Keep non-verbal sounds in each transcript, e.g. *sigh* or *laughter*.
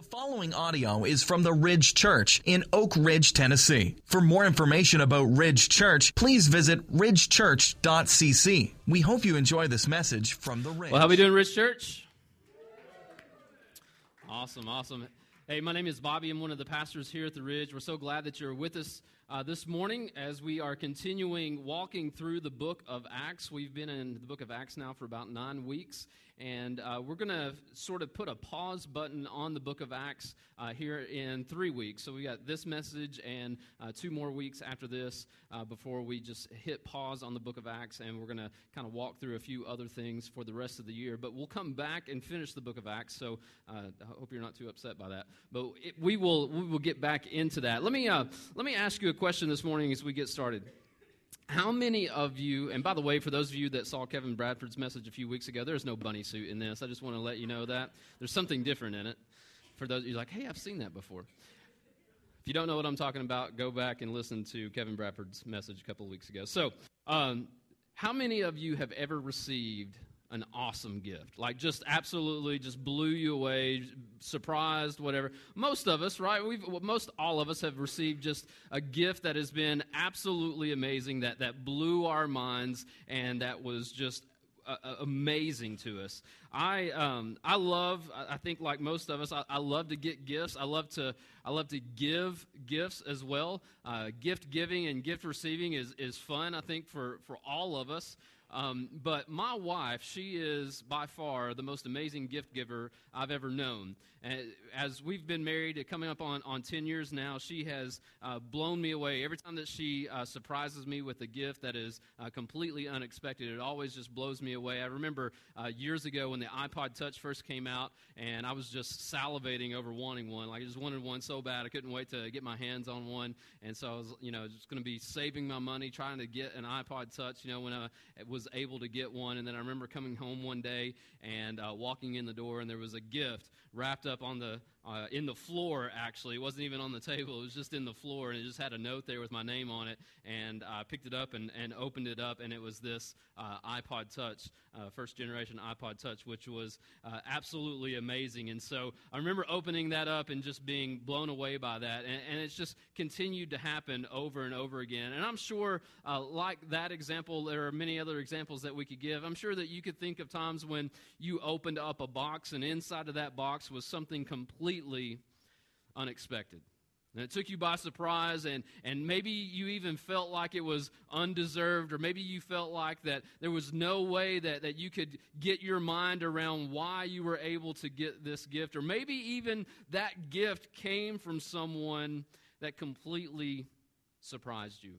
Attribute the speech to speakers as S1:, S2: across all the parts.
S1: The following audio is from the Ridge Church in Oak Ridge, Tennessee. For more information about Ridge Church, please visit ridgechurch.cc. We hope you enjoy this message from the Ridge.
S2: Well, how we doing, Ridge Church? Awesome, awesome. Hey, my name is Bobby. I'm one of the pastors here at the Ridge. We're so glad that you're with us uh, this morning as we are continuing walking through the book of Acts. We've been in the book of Acts now for about nine weeks, and uh, we're going to sort of put a pause button on the book of Acts uh, here in three weeks. So we got this message and uh, two more weeks after this uh, before we just hit pause on the book of Acts, and we're going to kind of walk through a few other things for the rest of the year. But we'll come back and finish the book of Acts. So uh, I hope you're not too upset by that. But it, we will we will get back into that. Let me uh, let me ask you a question this morning as we get started. How many of you, and by the way, for those of you that saw Kevin Bradford's message a few weeks ago, there's no bunny suit in this. I just want to let you know that. There's something different in it. For those of you like, hey, I've seen that before. If you don't know what I'm talking about, go back and listen to Kevin Bradford's message a couple of weeks ago. So, um, how many of you have ever received an awesome gift. Like just absolutely just blew you away, surprised, whatever. Most of us, right? We've most all of us have received just a gift that has been absolutely amazing that that blew our minds and that was just uh, amazing to us. I um, I love. I think like most of us, I, I, love to get gifts. I love to I love to give gifts as well. Uh, gift giving and gift receiving is is fun. I think for for all of us. Um, but my wife, she is by far the most amazing gift giver I've ever known. As we've been married, coming up on, on 10 years now, she has uh, blown me away. Every time that she uh, surprises me with a gift that is uh, completely unexpected, it always just blows me away. I remember uh, years ago when the iPod Touch first came out, and I was just salivating over wanting one. Like I just wanted one so bad, I couldn't wait to get my hands on one. And so I was, you know, just going to be saving my money trying to get an iPod Touch. You know, when I was able to get one, and then I remember coming home one day and uh, walking in the door, and there was a gift wrapped up on the uh, in the floor, actually. It wasn't even on the table, it was just in the floor, and it just had a note there with my name on it. And I picked it up and, and opened it up, and it was this uh, iPod Touch, uh, first generation iPod Touch, which was uh, absolutely amazing. And so I remember opening that up and just being blown away by that. And, and it's just continued to happen over and over again. And I'm sure, uh, like that example, there are many other examples that we could give. I'm sure that you could think of times when you opened up a box, and inside of that box was something completely completely unexpected. And it took you by surprise, and, and maybe you even felt like it was undeserved, or maybe you felt like that there was no way that, that you could get your mind around why you were able to get this gift, or maybe even that gift came from someone that completely surprised you.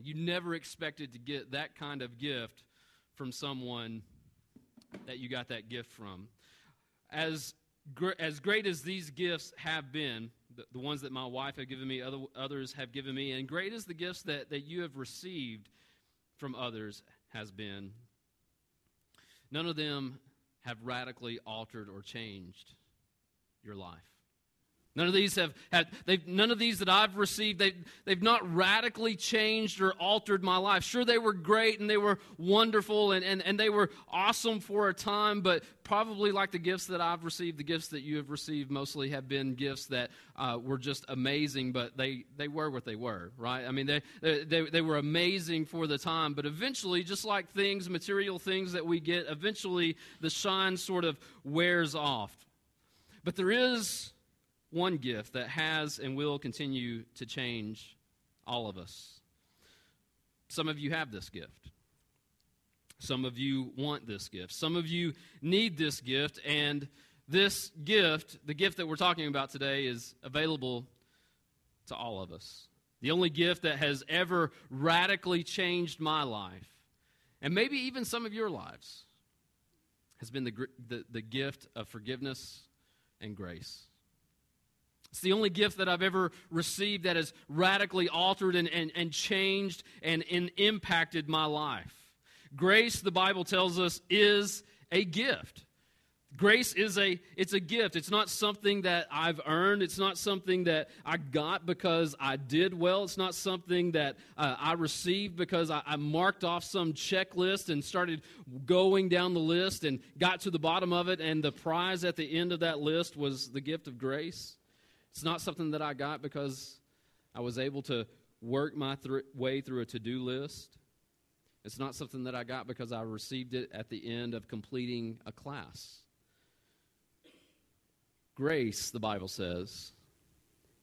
S2: You never expected to get that kind of gift from someone that you got that gift from. As as great as these gifts have been, the, the ones that my wife have given me, other, others have given me, and great as the gifts that, that you have received from others has been, none of them have radically altered or changed your life. None of these have had, they've, none of these that I've received, they've, they've not radically changed or altered my life. Sure, they were great and they were wonderful and, and, and they were awesome for a time, but probably like the gifts that I've received, the gifts that you have received mostly have been gifts that uh, were just amazing, but they, they were what they were, right? I mean, they, they, they were amazing for the time, but eventually, just like things, material things that we get, eventually the shine sort of wears off. But there is one gift that has and will continue to change all of us. Some of you have this gift. Some of you want this gift. Some of you need this gift, and this gift, the gift that we're talking about today, is available to all of us. The only gift that has ever radically changed my life, and maybe even some of your lives, has been the, the, the gift of forgiveness and grace. It's the only gift that I've ever received that has radically altered and, and, and changed and, and impacted my life. Grace, the Bible tells us, is a gift. Grace is a it's a gift. It's not something that I've earned. It's not something that I got because I did well. It's not something that uh, I received because I, I marked off some checklist and started going down the list and got to the bottom of it. And the prize at the end of that list was the gift of grace. It's not something that I got because I was able to work my th- way through a to do list. It's not something that I got because I received it at the end of completing a class. Grace, the Bible says,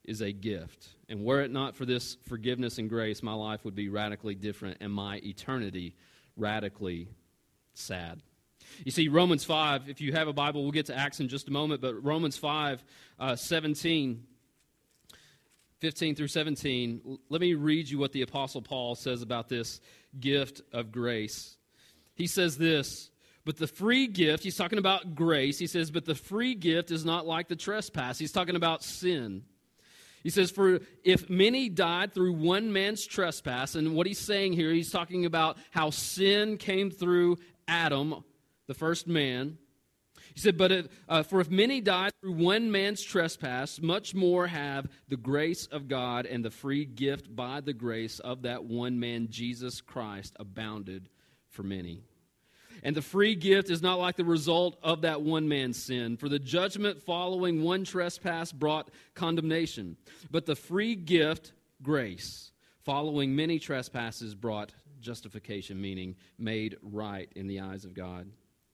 S2: is a gift. And were it not for this forgiveness and grace, my life would be radically different and my eternity radically sad. You see, Romans 5, if you have a Bible, we'll get to Acts in just a moment, but Romans 5, uh, 17, 15 through 17, let me read you what the Apostle Paul says about this gift of grace. He says this but the free gift, he's talking about grace. He says, but the free gift is not like the trespass. He's talking about sin. He says, For if many died through one man's trespass, and what he's saying here, he's talking about how sin came through Adam, the first man. He said, But if, uh, for if many die through one man's trespass, much more have the grace of God and the free gift by the grace of that one man, Jesus Christ, abounded for many. And the free gift is not like the result of that one man's sin. For the judgment following one trespass brought condemnation. But the free gift, grace, following many trespasses brought justification, meaning made right in the eyes of God.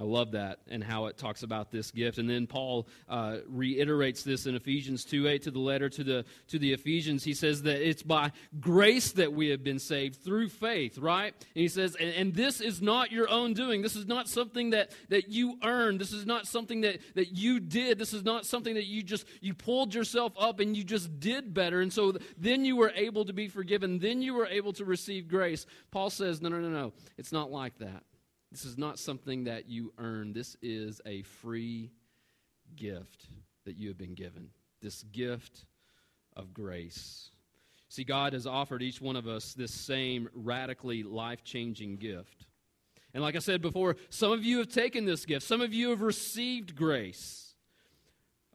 S2: I love that and how it talks about this gift. And then Paul uh, reiterates this in Ephesians 2 8 to the letter to the, to the Ephesians. He says that it's by grace that we have been saved through faith, right? And he says, and, and this is not your own doing. This is not something that, that you earned. This is not something that, that you did. This is not something that you just, you pulled yourself up and you just did better. And so then you were able to be forgiven. Then you were able to receive grace. Paul says, no, no, no, no. It's not like that. This is not something that you earn. This is a free gift that you have been given. This gift of grace. See, God has offered each one of us this same radically life changing gift. And like I said before, some of you have taken this gift, some of you have received grace.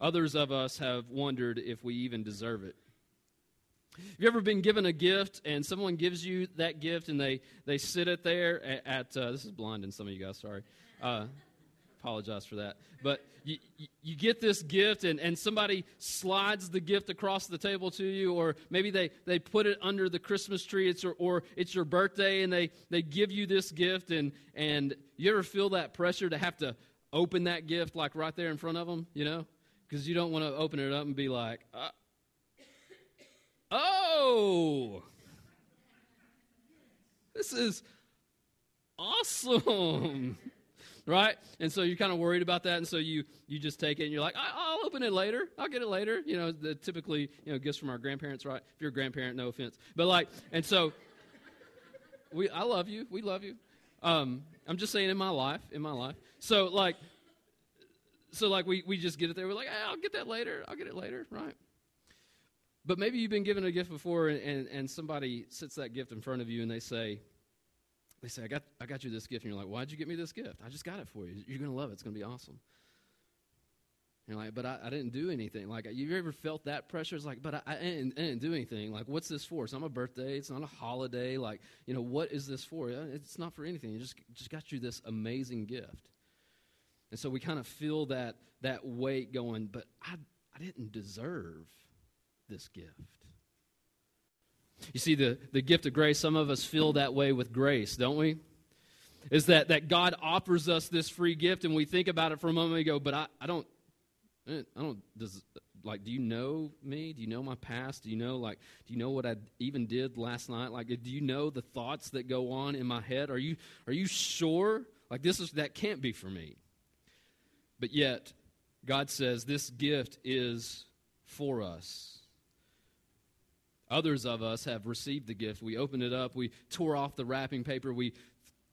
S2: Others of us have wondered if we even deserve it. Have you ever been given a gift and someone gives you that gift and they, they sit it there at, at uh, this is blinding some of you guys, sorry. Uh, apologize for that. But you, you get this gift and, and somebody slides the gift across the table to you, or maybe they, they put it under the Christmas tree, it's, or, or it's your birthday and they, they give you this gift, and, and you ever feel that pressure to have to open that gift like right there in front of them, you know? Because you don't want to open it up and be like, uh, This is awesome. *laughs* right? And so you're kind of worried about that, and so you you just take it, and you're like, I'll open it later. I'll get it later. You know, the typically you know gifts from our grandparents, right? If you're a grandparent, no offense, but like, and so *laughs* we, I love you. We love you. Um, I'm just saying, in my life, in my life. So like, so like we we just get it there. We're like, hey, I'll get that later. I'll get it later, right? But maybe you've been given a gift before and, and somebody sits that gift in front of you and they say, they say, I got, I got you this gift. And you're like, why'd you get me this gift? I just got it for you. You're going to love it. It's going to be awesome. And you're like, but I, I, didn't do anything. Like, you ever felt that pressure? It's like, but I, I, didn't, I, didn't, do anything. Like, what's this for? It's not a birthday. It's not a holiday. Like, you know, what is this for? Uh, it's not for anything. You just, just got you this amazing gift. And so we kind of feel that, that weight going, but I, I didn't deserve this gift. You see, the, the gift of grace, some of us feel that way with grace, don't we? Is that, that God offers us this free gift and we think about it for a moment and go, but I, I don't, eh, I don't, does, like, do you know me? Do you know my past? Do you know, like, do you know what I even did last night? Like, do you know the thoughts that go on in my head? Are you, are you sure? Like, this is, that can't be for me. But yet, God says this gift is for us. Others of us have received the gift. We opened it up, we tore off the wrapping paper, we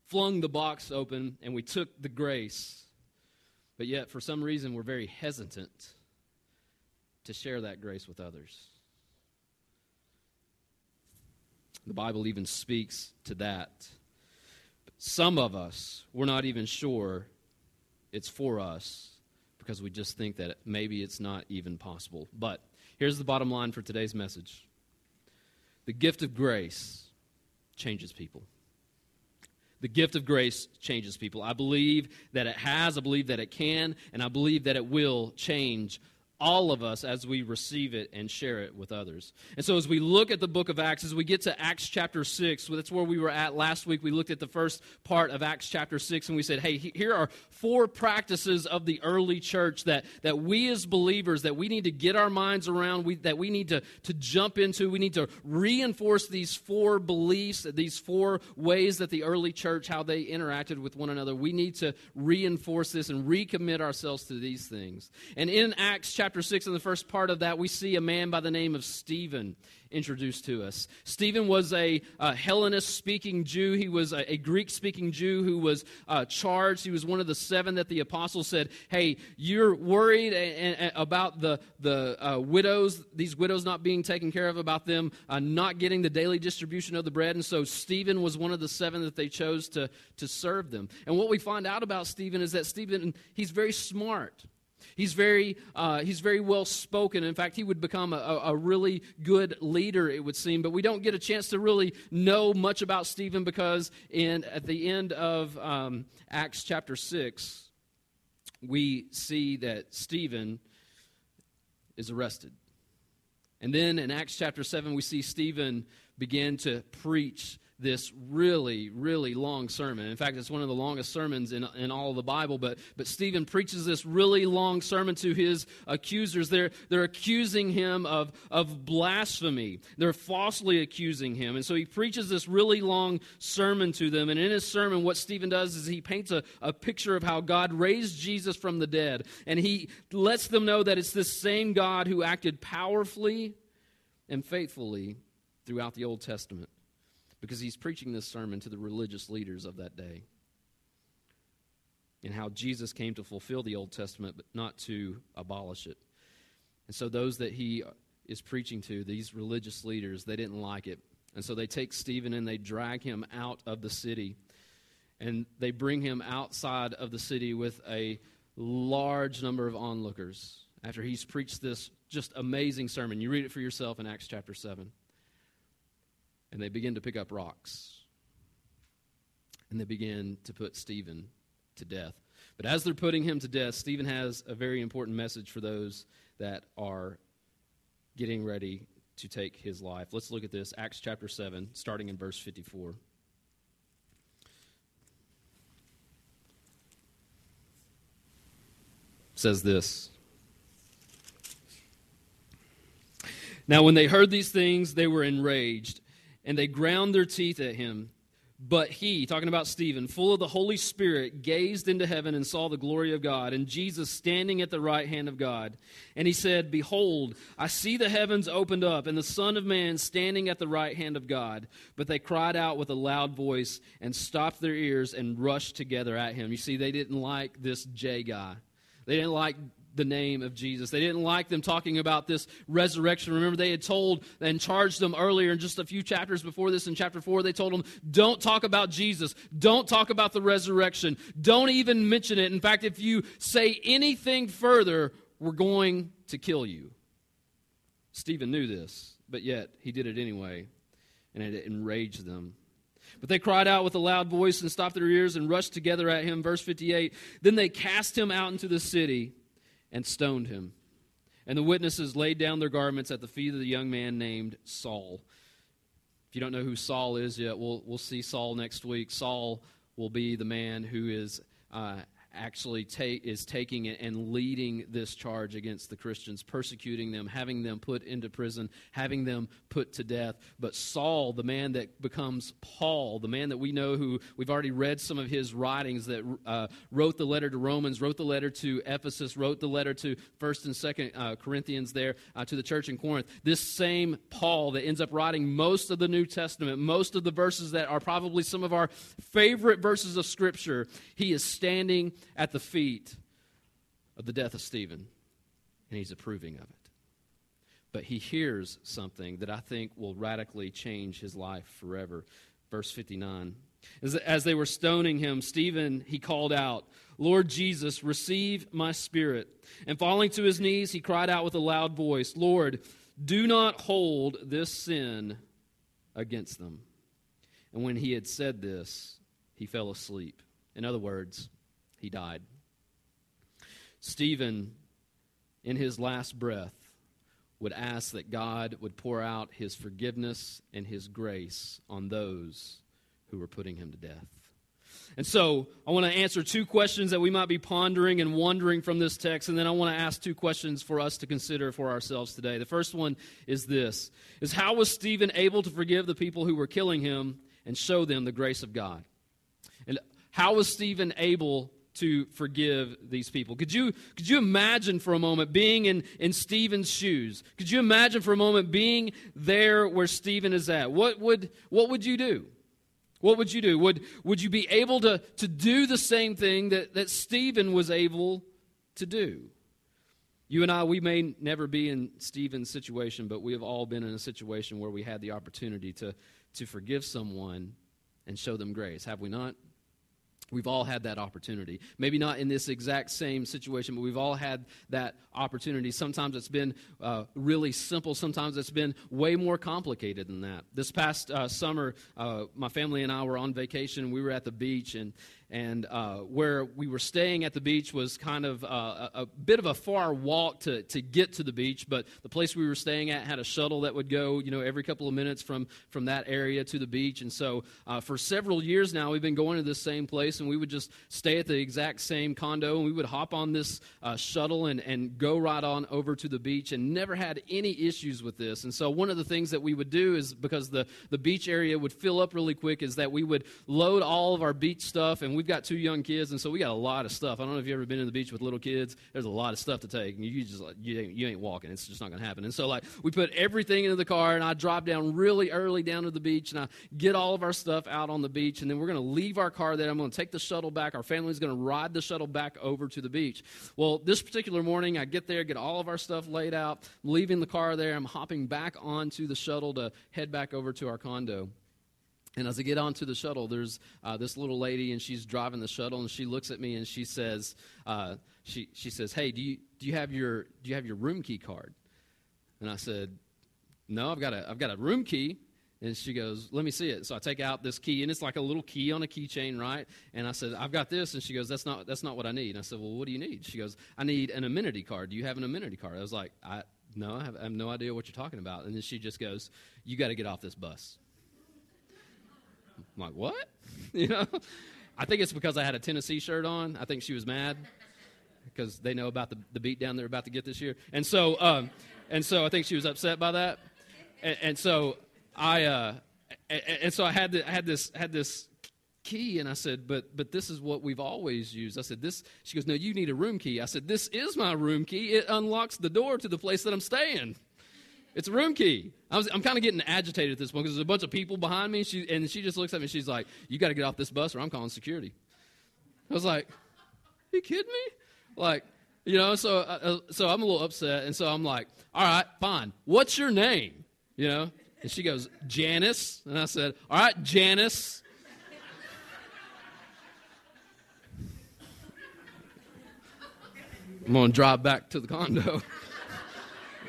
S2: flung the box open, and we took the grace. But yet, for some reason, we're very hesitant to share that grace with others. The Bible even speaks to that. Some of us, we're not even sure it's for us because we just think that maybe it's not even possible. But here's the bottom line for today's message the gift of grace changes people. The gift of grace changes people. I believe that it has, I believe that it can, and I believe that it will change all of us as we receive it and share it with others. And so, as we look at the book of Acts, as we get to Acts chapter 6, that's where we were at last week. We looked at the first part of Acts chapter 6, and we said, hey, here are four practices of the early church that, that we as believers, that we need to get our minds around, we, that we need to, to jump into. We need to reinforce these four beliefs, these four ways that the early church, how they interacted with one another. We need to reinforce this and recommit ourselves to these things. And in Acts chapter chapter 6, in the first part of that, we see a man by the name of Stephen introduced to us. Stephen was a, a Hellenist speaking Jew. He was a, a Greek speaking Jew who was uh, charged. He was one of the seven that the apostles said, Hey, you're worried a, a, about the, the uh, widows, these widows not being taken care of, about them uh, not getting the daily distribution of the bread. And so Stephen was one of the seven that they chose to, to serve them. And what we find out about Stephen is that Stephen, he's very smart. He's very, uh, he's very well spoken. In fact, he would become a, a, really good leader, it would seem. But we don't get a chance to really know much about Stephen because in, at the end of um, Acts chapter 6, we see that Stephen is arrested. And then in Acts chapter 7, we see Stephen begin to preach this really, really long sermon. In fact, it's one of the longest sermons in, in all of the Bible. But, but Stephen preaches this really long sermon to his accusers. They're, they're accusing him of, of blasphemy, they're falsely accusing him. And so he preaches this really long sermon to them. And in his sermon, what Stephen does is he paints a, a picture of how God raised Jesus from the dead. And he lets them know that it's this same God who acted powerfully and faithfully throughout the Old Testament because he's preaching this sermon to the religious leaders of that day. And how Jesus came to fulfill the Old Testament, but not to abolish it. And so, those that he is preaching to, these religious leaders, they didn't like it. And so, they take Stephen and they drag him out of the city. And they bring him outside of the city with a large number of onlookers after he's preached this just amazing sermon. You read it for yourself in Acts chapter 7 and they begin to pick up rocks. And they begin to put Stephen to death. But as they're putting him to death, Stephen has a very important message for those that are getting ready to take his life. Let's look at this Acts chapter 7, starting in verse 54. says this Now, when they heard these things, they were enraged and they ground their teeth at him. But he, talking about Stephen, full of the Holy Spirit, gazed into heaven and saw the glory of God, and Jesus standing at the right hand of God. And he said, Behold, I see the heavens opened up, and the Son of Man standing at the right hand of God. But they cried out with a loud voice and stopped their ears and rushed together at him. You see, they didn't like this J guy. They didn't like the name of Jesus. They didn't like them talking about this resurrection. Remember, they had told and charged them earlier in just a few chapters before this, in chapter 4, they told them, don't talk about Jesus. Don't talk about the resurrection. Don't even mention it. In fact, if you say anything further, we're going to kill you. Stephen knew this, but yet he did it anyway, and it enraged them. But they cried out with a loud voice and stopped their ears and rushed together at him. Verse 58 Then they cast him out into the city and stoned him. And the witnesses laid down their garments at the feet of the young man named Saul. If you don't know who Saul is yet, we'll, we'll see Saul next week. Saul will be the man who is uh, actually is taking it and leading this charge against the Christians, persecuting them, having them put into prison, having them put to death. But Saul, the man that becomes Paul, the man that we know who we've already read some of his writings that uh, wrote the letter to Romans, wrote the letter to Ephesus, wrote the letter to First and Second uh, Corinthians there uh, to the church in Corinth. This same Paul that ends up writing most of the New Testament, most of the verses that are probably some of our favorite verses of Scripture, he is standing at the feet of the death of Stephen, and he's approving of it. But he hears something that I think will radically change his life forever. Verse 59. As they were stoning him, Stephen, he called out, Lord Jesus, receive my spirit. And falling to his knees, he cried out with a loud voice, Lord, do not hold this sin against them. And when he had said this, he fell asleep. In other words, he died. Stephen, in his last breath, would ask that God would pour out his forgiveness and his grace on those who were putting him to death. And so I want to answer two questions that we might be pondering and wondering from this text, and then I want to ask two questions for us to consider for ourselves today. The first one is this is how was Stephen able to forgive the people who were killing him and show them the grace of God? And how was Stephen able to forgive these people. Could you, could you imagine for a moment being in, in Stephen's shoes? Could you imagine for a moment being there where Stephen is at? What would, what would you do? What would you do? Would, would you be able to, to do the same thing that, that Stephen was able to do? You and I, we may never be in Stephen's situation, but we have all been in a situation where we had the opportunity to, to forgive someone and show them grace, have we not? We've all had that opportunity. Maybe not in this exact same situation, but we've all had that opportunity. Sometimes it's been uh, really simple, sometimes it's been way more complicated than that. This past uh, summer, uh, my family and I were on vacation. We were at the beach, and and uh, where we were staying at the beach was kind of uh, a, a, bit of a far walk to, to get to the beach but the place we were staying at had a shuttle that would go you know every couple of minutes from, from that area to the beach and so uh, for several years now we've been going to this same place and we would just stay at the exact same condo and we would hop on this uh, shuttle and, and go right on over to the beach and never had any issues with this and so one of the things that we would do is because the, the beach area would fill up really quick is that we would load all of our beach stuff and we've got two young kids, and so we got a lot of stuff. I don't know if you've ever been in the beach with little kids. There's a lot of stuff to take, and you just like you ain't, you ain't walking. It's just not going to happen. And so like we put everything into the car, and I drop down really early down to the beach, and I get all of our stuff out on the beach, and then we're going to leave our car there. I'm going to take the shuttle back. Our family's going to ride the shuttle back over to the beach. Well, this particular morning, I get there, get all of our stuff laid out, leaving the car there. I'm hopping back onto the shuttle to head back over to our condo. And as I get onto the shuttle, there's uh, this little lady, and she's driving the shuttle, and she looks at me and she says, uh, she, she says, "Hey, do you do you have your do you have your room key card?" And I said, "No, I've got a I've got a room key." And she goes, "Let me see it." So I take out this key, and it's like a little key on a keychain, right? And I said, "I've got this." And she goes, "That's not that's not what I need." And I said, "Well, what do you need?" She goes, "I need an amenity card. Do you have an amenity card?" I was like, "I no, I have, I have no idea what you're talking about." And then she just goes, "You got to get off this bus." I'm like, what? *laughs* you know? I think it's because I had a Tennessee shirt on. I think she was mad because they know about the, the beat down they're about to get this year. And so, um, and so I think she was upset by that. And, and so I, uh, and, and, so I had, I had this, had this key and I said, but, but this is what we've always used. I said, this, she goes, no, you need a room key. I said, this is my room key. It unlocks the door to the place that I'm staying. It's a room key. I was, I'm kind of getting agitated at this point because there's a bunch of people behind me. She, and she just looks at me and she's like, You got to get off this bus or I'm calling security. I was like, You kidding me? Like, you know, so, uh, uh, so I'm a little upset. And so I'm like, All right, fine. What's your name? You know? And she goes, Janice. And I said, All right, Janice. I'm going to drive back to the condo.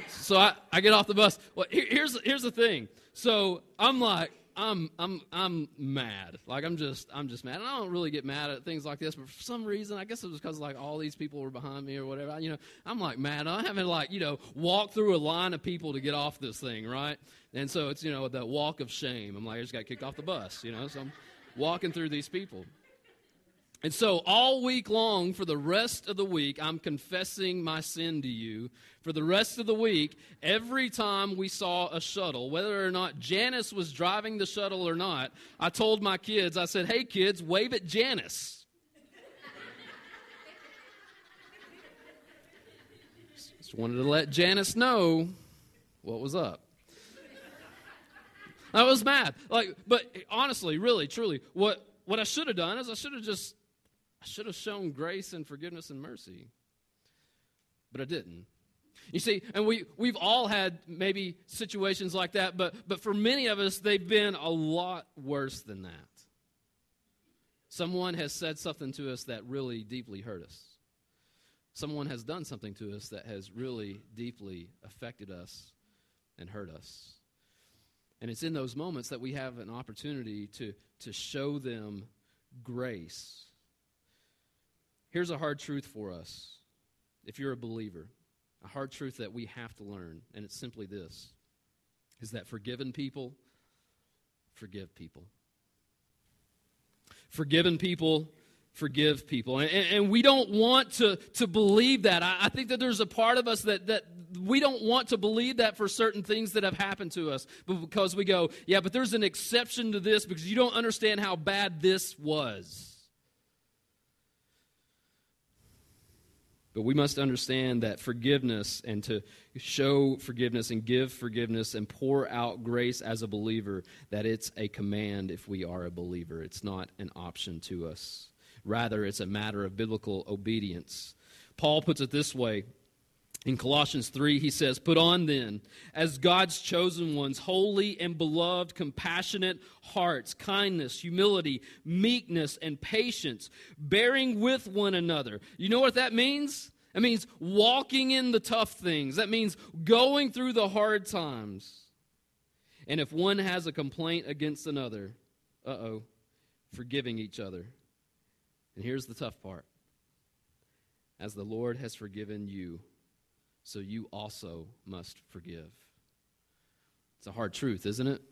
S2: So I, I get off the bus. Well, here, here's here's the thing. So I'm like, I'm I'm I'm mad. Like I'm just I'm just mad. And I don't really get mad at things like this, but for some reason, I guess it was because like all these people were behind me or whatever. You know, I'm like mad. I'm having like you know walk through a line of people to get off this thing, right? And so it's you know that walk of shame. I'm like I just got kicked off the bus, you know. So I'm walking through these people. And so, all week long, for the rest of the week, I'm confessing my sin to you. For the rest of the week, every time we saw a shuttle, whether or not Janice was driving the shuttle or not, I told my kids, I said, hey, kids, wave at Janice. Just wanted to let Janice know what was up. I was mad. Like, but honestly, really, truly, what, what I should have done is I should have just I should have shown grace and forgiveness and mercy. but I didn't. You see, and we, we've all had maybe situations like that, but, but for many of us, they've been a lot worse than that. Someone has said something to us that really deeply hurt us. Someone has done something to us that has really deeply affected us and hurt us. And it's in those moments that we have an opportunity to, to show them grace. Here's a hard truth for us if you're a believer, a hard truth that we have to learn, and it's simply this is that forgiven people forgive people. Forgiven people forgive people. And, and, we don't want to, to believe that. I, I, think that there's a part of us that, that we don't want to believe that for certain things that have happened to us. But because we go, yeah, but there's an exception to this because you don't understand how bad this was. But we must understand that forgiveness and to show forgiveness and give forgiveness and pour out grace as a believer, that it's a command if we are a believer. It's not an option to us. Rather, it's a matter of biblical obedience. Paul puts it this way in Colossians 3, he says, Put on then, as God's chosen ones, holy and beloved, compassionate hearts, kindness, humility, meekness, and patience, bearing with one another. You know what that means? It means walking in the tough things. That means going through the hard times. And if one has a complaint against another, uh oh, forgiving each other. And here's the tough part as the Lord has forgiven you so you also must forgive. It's a hard truth, isn't it?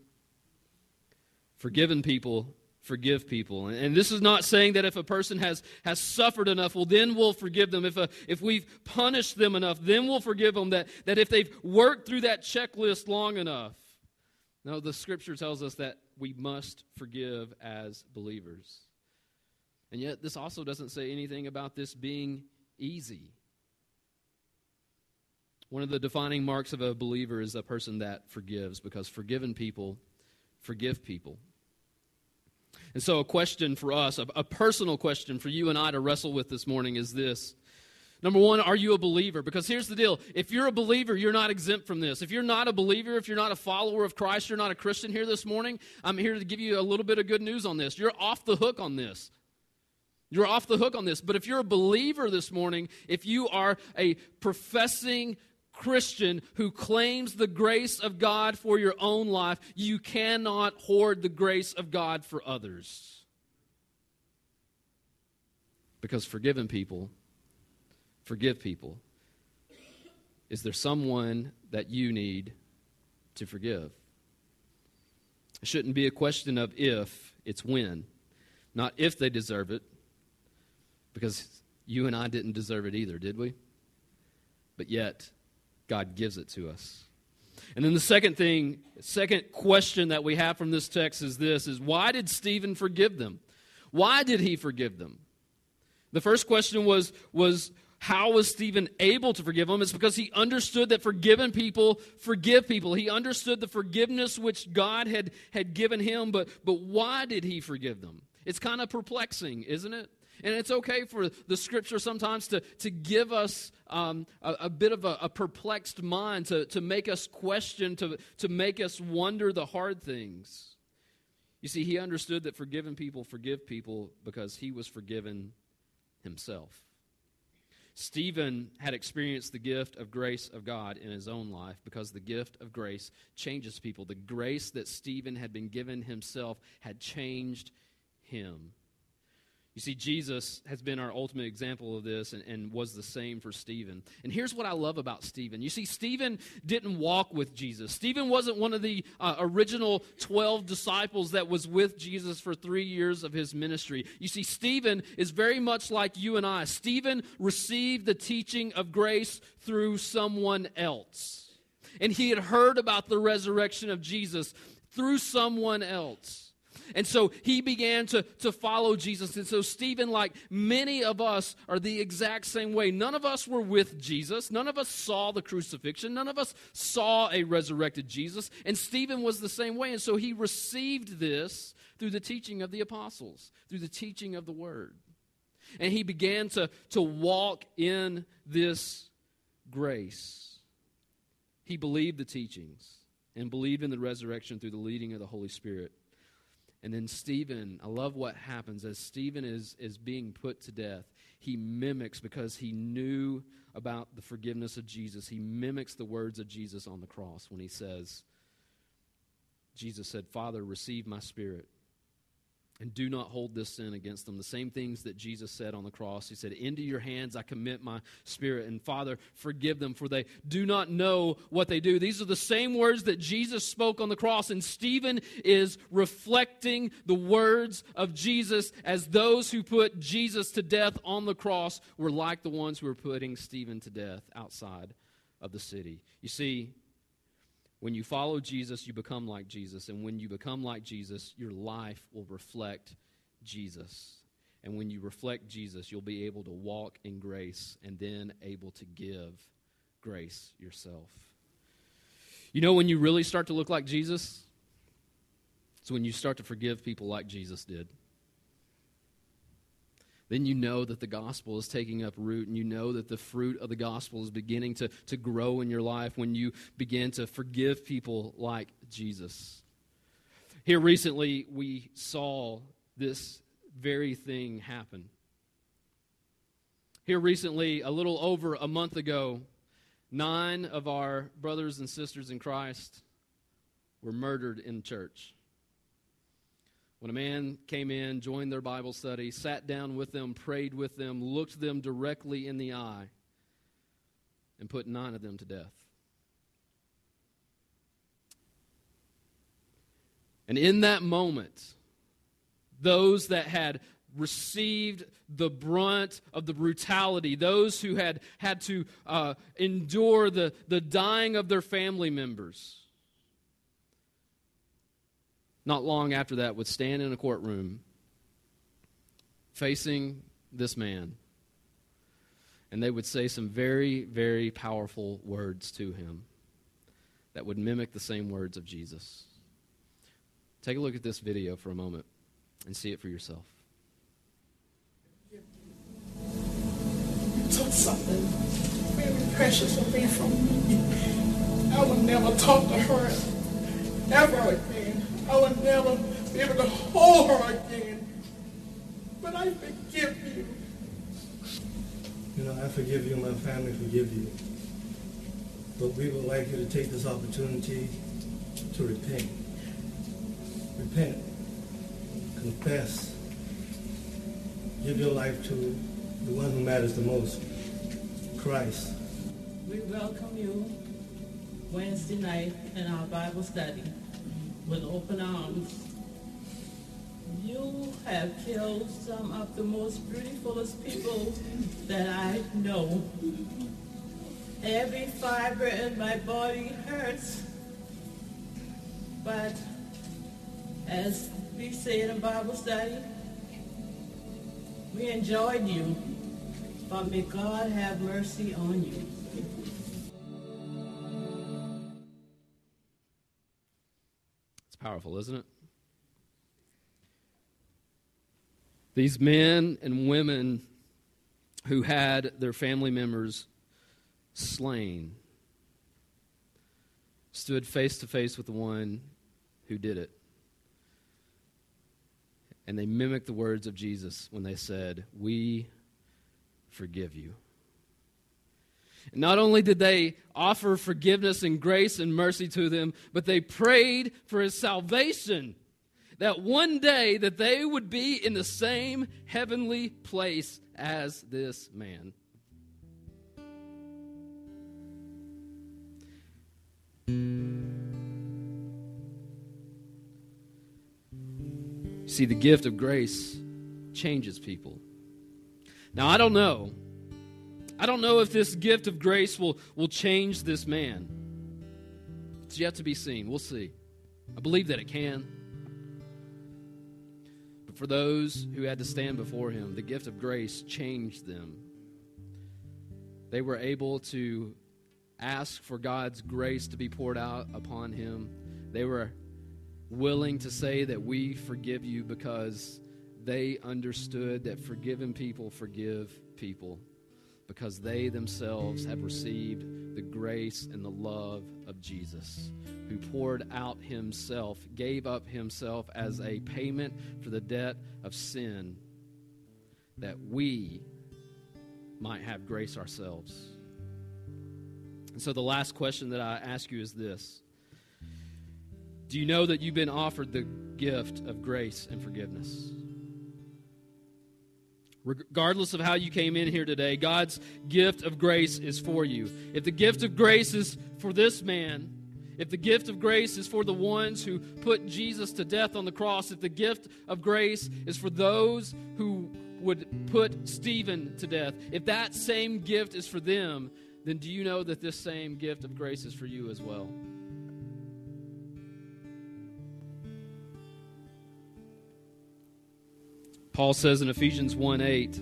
S2: Forgiven people forgive people. And this is not saying that if a person has, has suffered enough, well, then we'll forgive them. If, a, if we've punished them enough, then we'll forgive them. That, that if they've worked through that checklist long enough. No, the scripture tells us that we must forgive as believers. And yet, this also doesn't say anything about this being easy. One of the defining marks of a believer is a person that forgives because forgiven people forgive people. And so, a question for us, a, personal question for you and I to wrestle with this morning is this. Number one, are you a believer? Because here's the deal if you're a believer, you're not exempt from this. If you're not a believer, if you're not a follower of Christ, you're not a Christian here this morning, I'm here to give you a little bit of good news on this. You're off the hook on this. You're off the hook on this. But if you're a believer this morning, if you are a professing Christian who claims the grace of God for your own life, you cannot hoard the grace of God for others. Because forgiven people forgive people. Is there someone that you need to forgive? It shouldn't be a question of if, it's when. Not if they deserve it, because you and I didn't deserve it either, did we? But yet, God gives it to us. And then the second thing, second question that we have from this text is this is why did Stephen forgive them? Why did he forgive them? The first question was was how was Stephen able to forgive them? It's because he understood that forgiven people forgive people. He understood the forgiveness which God had, had given him, but, but why did he forgive them? It's kind of perplexing, isn't it? And it's okay for the scripture sometimes to, to give us um, a, a, bit of a, a, perplexed mind, to, to make us question, to, to make us wonder the hard things. You see, he understood that forgiven people forgive people because he was forgiven himself. Stephen had experienced the gift of grace of God in his own life because the gift of grace changes people. The grace that Stephen had been given himself had changed him. You see, Jesus has been our ultimate example of this and, and, was the same for Stephen. And here's what I love about Stephen. You see, Stephen didn't walk with Jesus. Stephen wasn't one of the uh, original 12 disciples that was with Jesus for three years of his ministry. You see, Stephen is very much like you and I. Stephen received the teaching of grace through someone else. And he had heard about the resurrection of Jesus through someone else. And so he began to, to follow Jesus. And so Stephen, like many of us, are the exact same way. None of us were with Jesus. None of us saw the crucifixion. None of us saw a resurrected Jesus. And Stephen was the same way. And so he received this through the teaching of the apostles, through the teaching of the word. And he began to, to walk in this grace. He believed the teachings and believed in the resurrection through the leading of the Holy Spirit. And then Stephen, I love what happens as Stephen is, is being put to death. He mimics because he knew about the forgiveness of Jesus. He mimics the words of Jesus on the cross when he says, Jesus said, Father, receive my spirit and do not hold this sin against them. The same things that Jesus said on the cross. He said, Into your hands I commit my spirit. And Father, forgive them, for they do not know what they do. These are the same words that Jesus spoke on the cross. And Stephen is reflecting the words of Jesus as those who put Jesus to death on the cross were like the ones who were putting Stephen to death outside of the city. You see, when you follow Jesus, you become like Jesus. And when you become like Jesus, your life will reflect Jesus. And when you reflect Jesus, you'll be able to walk in grace and then able to give grace yourself. You know when you really start to look like Jesus? It's when you start to forgive people like Jesus did then you know that the gospel is taking up root and you know that the fruit of the gospel is beginning to, to grow in your life when you begin to forgive people like Jesus. Here recently, we saw this very thing happen. Here recently, a little over a month ago, nine of our brothers and sisters in Christ were murdered in church. When a man came in, joined their Bible study, sat down with them, prayed with them, looked them directly in the eye, and put nine of them to death. And in that moment, those that had received the brunt of the brutality, those who had had to uh, endure the, the dying of their family members, not long after that, would stand in a courtroom facing this man. And they would say some very, very powerful words to him that would mimic the same words of Jesus. Take a look at this video for a moment and see it for yourself.
S3: You took something very precious away from me. I would never talk to her ever again. I will never be able to hold her again. But I forgive you.
S4: You know, I forgive you, my family forgive you. But we would like you to take this opportunity to repent. Repent. Confess. Give your life to the one who matters the most, Christ.
S5: We welcome you Wednesday night in our Bible study with open arms. You have killed some of the most beautifulest people that I know. Every fiber in my body hurts. But as we say in a Bible study, we enjoyed you. But may God have mercy on you.
S2: Powerful, isn't it? These men and women who had their family members slain stood face to face with the one who did it. And they mimicked the words of Jesus when they said, We forgive you. Not only did they offer forgiveness and grace and mercy to them, but they prayed for his salvation. That one day that they would be in the same heavenly place as this man. See, the gift of grace changes people. Now, I don't know I don't know if this gift of grace will, will change this man. It's yet to be seen. We'll see. I believe that it can. But for those who had to stand before him, the gift of grace changed them. They were able to ask for God's grace to be poured out upon him. They were willing to say that we forgive you because they understood that forgiven people forgive people. Because they themselves have received the grace and the love of Jesus, who poured out himself, gave up himself as a payment for the debt of sin, that we might have grace ourselves. And so the last question that I ask you is this Do you know that you've been offered the gift of grace and forgiveness? Regardless of how you came in here today, God's gift of grace is for you. If the gift of grace is for this man, if the gift of grace is for the ones who put Jesus to death on the cross, if the gift of grace is for those who would put Stephen to death, if that same gift is for them, then do you know that this same gift of grace is for you as well? Paul says in Ephesians 1 8,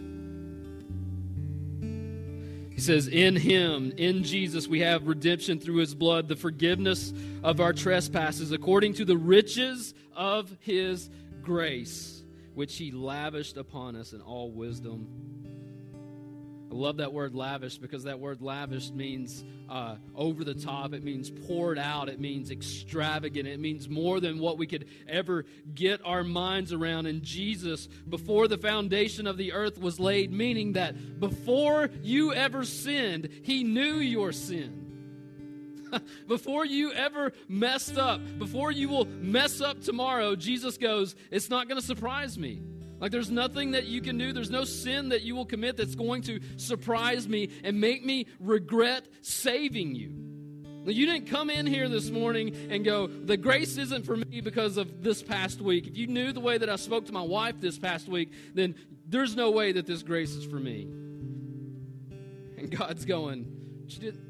S2: he says, In him, in Jesus, we have redemption through his blood, the forgiveness of our trespasses, according to the riches of his grace, which he lavished upon us in all wisdom I love that word lavish because that word lavish means uh, over the top. It means poured out. It means extravagant. It means more than what we could ever get our minds around. And Jesus, before the foundation of the earth was laid, meaning that before you ever sinned, He knew your sin. *laughs* before you ever messed up, before you will mess up tomorrow, Jesus goes, It's not going to surprise me. Like, there's nothing that you can do, there's no sin that you will commit that's going to surprise me and make me regret saving you. You didn't come in here this morning and go, the grace isn't for me because of this past week. If you knew the way that I spoke to my wife this past week, then there's no way that this grace is for me. And God's going, she didn't.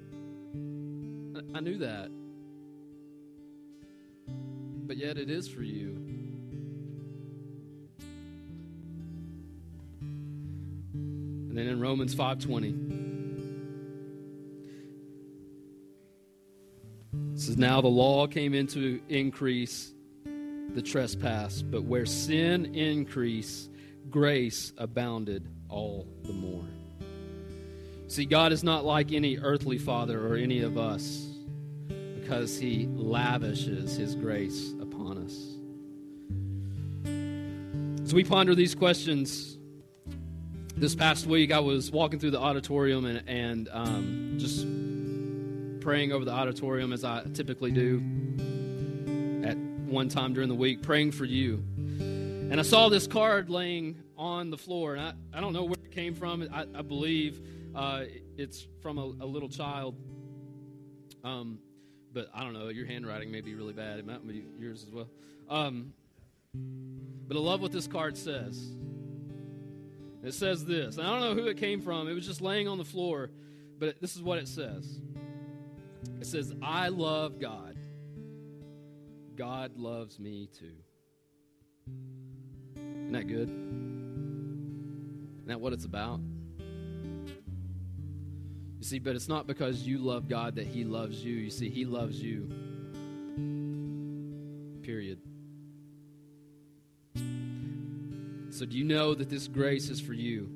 S2: I knew that. But yet it is for you. And then in Romans 5:20 it says now the law came into increase the trespass, but where sin increased, grace abounded all the more. See, God is not like any earthly father or any of us because he lavishes his grace upon us. As we ponder these questions, this past week, I was walking through the auditorium and, and um, just praying over the auditorium as I typically do at one time during the week, praying for you. And I saw this card laying on the floor, and I, I don't know where it came from. I, I believe uh, it's from a, a little child. Um, but I don't know. Your handwriting may be really bad. It might be yours as well. Um, but I love what this card says. It says this. I don't know who it came from. It was just laying on the floor, but this is what it says. It says, I love God. God loves me too. Isn't that good? Isn't that what it's about? You see, but it's not because you love God that He loves you. You see, He loves you. Period. So, do you know that this grace is for you?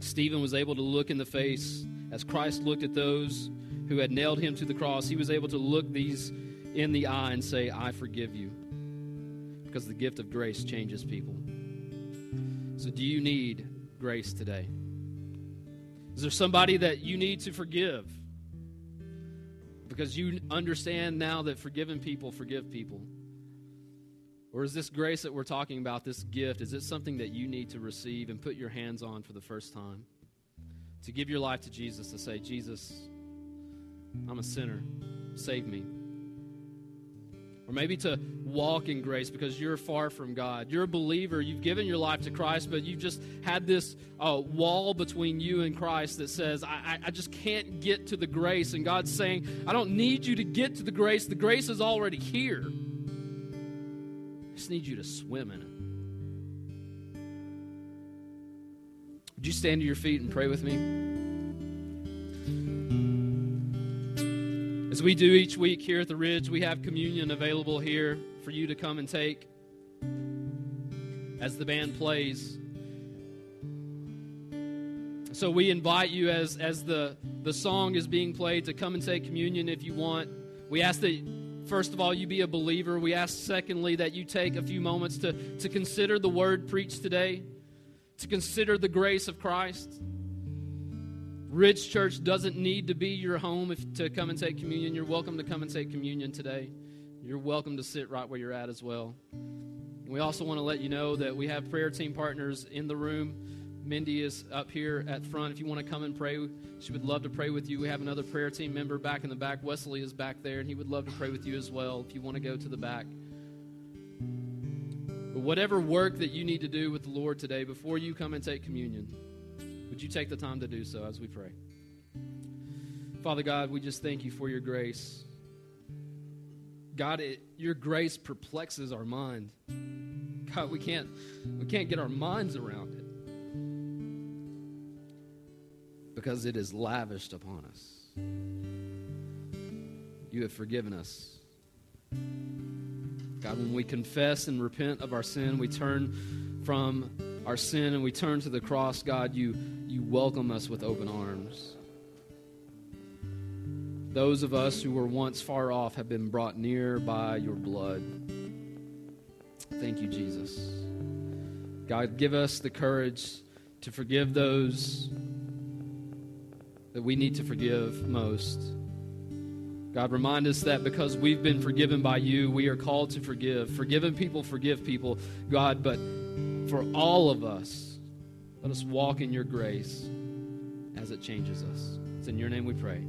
S2: Stephen was able to look in the face as Christ looked at those who had nailed him to the cross. He was able to look these in the eye and say, I forgive you. Because the gift of grace changes people. So, do you need grace today? Is there somebody that you need to forgive? Because you understand now that forgiven people forgive people. Or is this grace that we're talking about, this gift, is it something that you need to receive and put your hands on for the first time? To give your life to Jesus, to say, Jesus, I'm a sinner, save me. Or maybe to walk in grace because you're far from God. You're a believer. You've given your life to Christ, but you've just had this uh, wall between you and Christ that says, I, I just can't get to the grace. And God's saying, I don't need you to get to the grace. The grace is already here just need you to swim in it. Would you stand to your feet and pray with me? As we do each week here at the Ridge, we have communion available here for you to come and take as the band plays. So we invite you as, as the, the song is being played to come and take communion if you want. We ask that, first of all, you be a believer. We ask, secondly, that you take a few moments to, to consider the word preached today, to consider the grace of Christ. Ridge Church doesn't need to be your home if, to come and take communion. You're welcome to come and take communion today. You're welcome to sit right where you're at as well. We also want to let you know that we have prayer team partners in the room. Mindy is up here at front. If you want to come and pray, she would love to pray with you. We have another prayer team member back in the back. Wesley is back there, and he would love to pray with you as well if you want to go to the back. But whatever work that you need to do with the Lord today before you come and take communion, would you take the time to do so as we pray? Father God, we just thank you for your grace. God, it, your grace perplexes our mind. God, we can't we can't get our minds around because it is lavished upon us. You have forgiven us. God, when we confess and repent of our sin, we turn from our sin and we turn to the cross, God, you, you welcome us with open arms. Those of us who were once far off have been brought near by your blood. Thank you, Jesus. God, give us the courage to forgive those that we need to forgive most. God, remind us that because we've been forgiven by you, we are called to forgive. Forgiven people forgive people, God, but for all of us, let us walk in your grace as it changes us. It's in your name we pray.